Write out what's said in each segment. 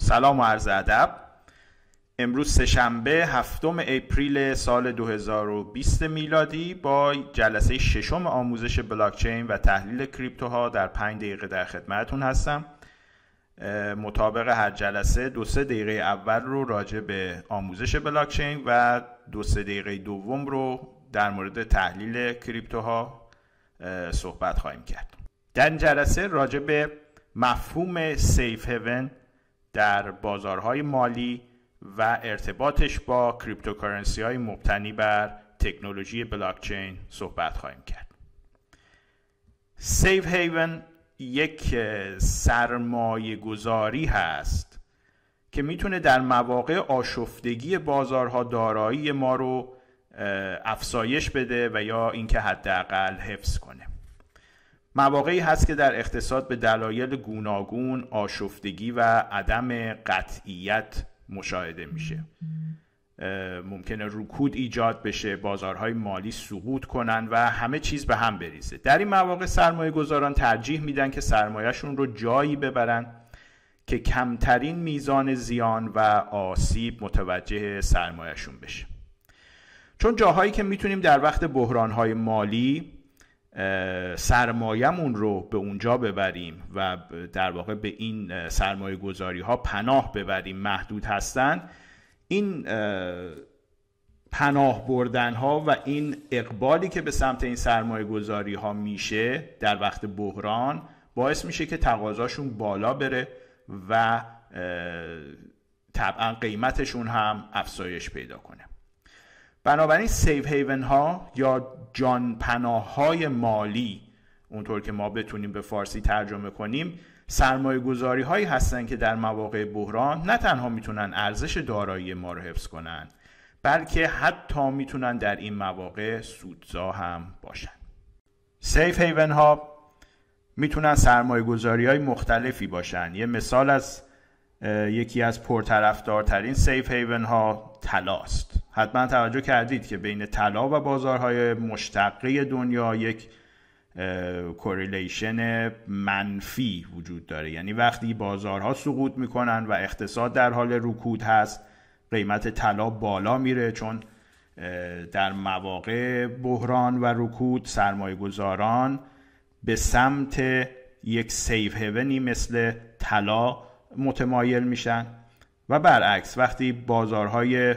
سلام و عرض ادب. امروز سهشنبه هفتم اپریل سال 2020 میلادی با جلسه ششم آموزش بلاکچین و تحلیل کریپتوها در 5 دقیقه در خدمتتون هستم. مطابق هر جلسه دو سه دقیقه اول رو راجع به آموزش بلاکچین و دو سه دقیقه دوم رو در مورد تحلیل کریپتوها صحبت خواهیم کرد. در این جلسه راجع به مفهوم safe haven در بازارهای مالی و ارتباطش با cryptocurrency های مبتنی بر تکنولوژی بلاکچین صحبت خواهیم کرد. safe haven یک سرمایه گذاری هست که می‌تونه در مواقع آشفتگی بازارها دارایی ما رو افزایش بده و یا اینکه حداقل حفظ کنه. مواقعی هست که در اقتصاد به دلایل گوناگون آشفتگی و عدم قطعیت مشاهده میشه. ممکنه رکود ایجاد بشه بازارهای مالی سقوط کنن و همه چیز به هم بریزه. در این مواقع سرمایه گذاران ترجیح میدن که سرمایهشون رو جایی ببرن که کمترین میزان زیان و آسیب متوجه سرمایهشون بشه. چون جاهایی که می‌تونیم در وقت بحرانهای مالی سرمایهمون رو به اونجا ببریم و در واقع به این سرمایه گذاری ها پناه ببریم محدود هستند. این پناه بردن ها و این اقبالی که به سمت این سرمایه گذاری ها میشه در وقت بحران باعث میشه که تقاضاشون بالا بره و طبعا قیمتشون هم افزایش پیدا کنه. بنابراین سیف هیون ها یا جان پناه های مالی اونطور که ما بتونیم به فارسی ترجمه کنیم سرمایه گذاری هایی هستن که در مواقع بحران نه تنها می‌تونن ارزش دارایی ما رو حفظ کنن بلکه حتی می‌تونن در این مواقع سودزا هم باشن. سیف هیون ها می‌تونن سرمایه گذاری های مختلفی باشن. یه مثال از یکی از پرطرفدارترین safe haven ها طلاست حتما توجه کردید که بین طلا و بازارهای مشتقه دنیا یک correlation منفی وجود داره. یعنی وقتی بازارها سقوط می‌کنن و اقتصاد در حال رکود هست قیمت طلا بالا میره چون در مواقع بحران و رکود سرمایه گذاران به سمت یک safe haven ی مثل طلا متمایل میشن و برعکس وقتی بازارهای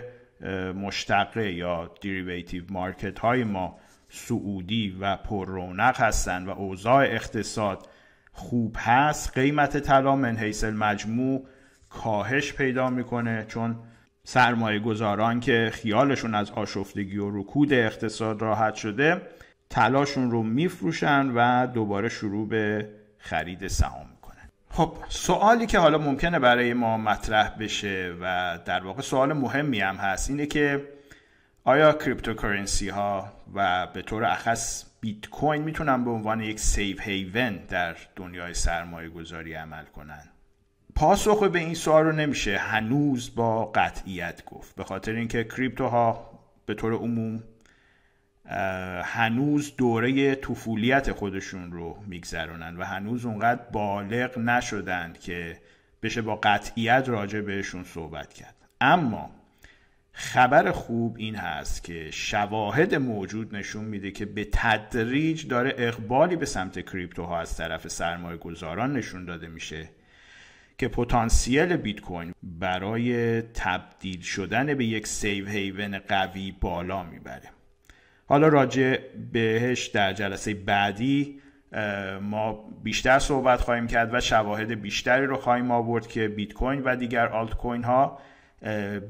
مشتقه یا derivative market های ما صعودی و پر رونق هستند و اوضاع اقتصاد خوب هست قیمت طلا من حیث المجموع کاهش پیدا می‌کنه چون سرمایه گذاران که خیالشون از آشفتگی و رکود اقتصاد راحت شده طلاشون رو میفروشن و دوباره شروع به خرید سهام. خب سوالی که حالا ممکنه برای ما مطرح بشه و در واقع سوال مهمی هم هست اینه که آیا cryptocurrency ها و به طور اخص بیت کوین می‌تونن به عنوان یک safe haven در دنیای سرمایه گذاری عمل کنن؟ پاسخ به این سوال رو نمیشه هنوز با قطعیت گفت به خاطر اینکه crypto ها به طور عموم هنوز دوره طفولیت خودشون رو میگذرونن و هنوز اونقدر بالغ نشدند که بشه با قطعیت راجع بهشون صحبت کرد. اما خبر خوب این هست که شواهد موجود نشون میده که به تدریج داره اقبالی به سمت کریپتوها از طرف سرمایه گذاران نشون داده میشه که پتانسیل بیت کوین برای تبدیل شدن به یک سیو هیون قوی بالا می‌بره. حالا راجع بهش در جلسه بعدی ما بیشتر صحبت خواهیم کرد و شواهد بیشتری رو خواهیم آورد که بیت کوین و دیگر آلت کوین ها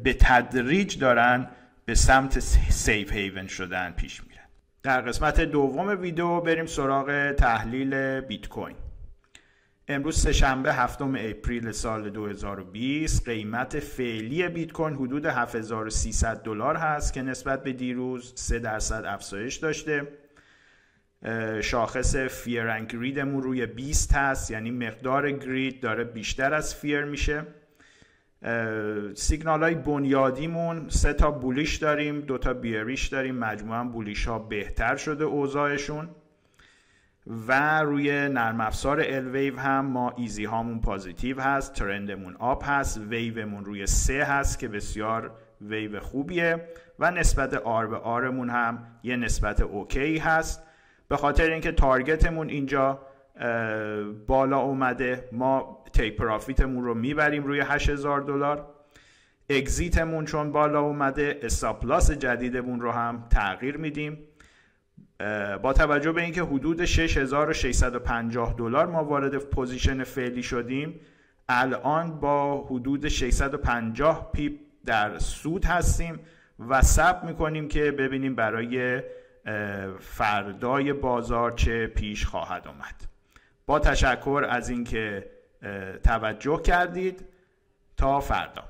به تدریج دارن به سمت safe haven شدن پیش میرن. در قسمت دوم ویدیو بریم سراغ تحلیل بیت کوین امروز سه‌شنبه هفتم April سال 2020 قیمت فعلی بیت کوین حدود 7300 دلار هست که نسبت به دیروز 3 درصد افزایش داشته. شاخص fear and greed مون روی 20 هست یعنی مقدار greed داره بیشتر از fear میشه. سیگنال های بنیادیمون سه تا bullish داریم دو تا bearish داریم مجموعا bullish ها بهتر شده اوضاعشون. و روی نرم افزار Elwave هم ما easy هامون positive هست trend مون up هست ویومون روی سه هست که بسیار ویو خوبیه و نسبت R به R مون هم یه نسبت OK هست. به خاطر اینکه target مون اینجا بالا اومده ما take profit مون رو می‌بریم روی 8000 دلار. exit مون چون بالا اومده stop loss جدیدمون رو هم تغییر میدیم. با توجه به اینکه حدود 6650 دلار ما وارد position فعلی شدیم الان با حدود 650 pip در سود هستیم و سب می‌کنیم که ببینیم برای فردای بازار چه پیش خواهد آمد. با تشکر از اینکه توجه کردید. تا فردا.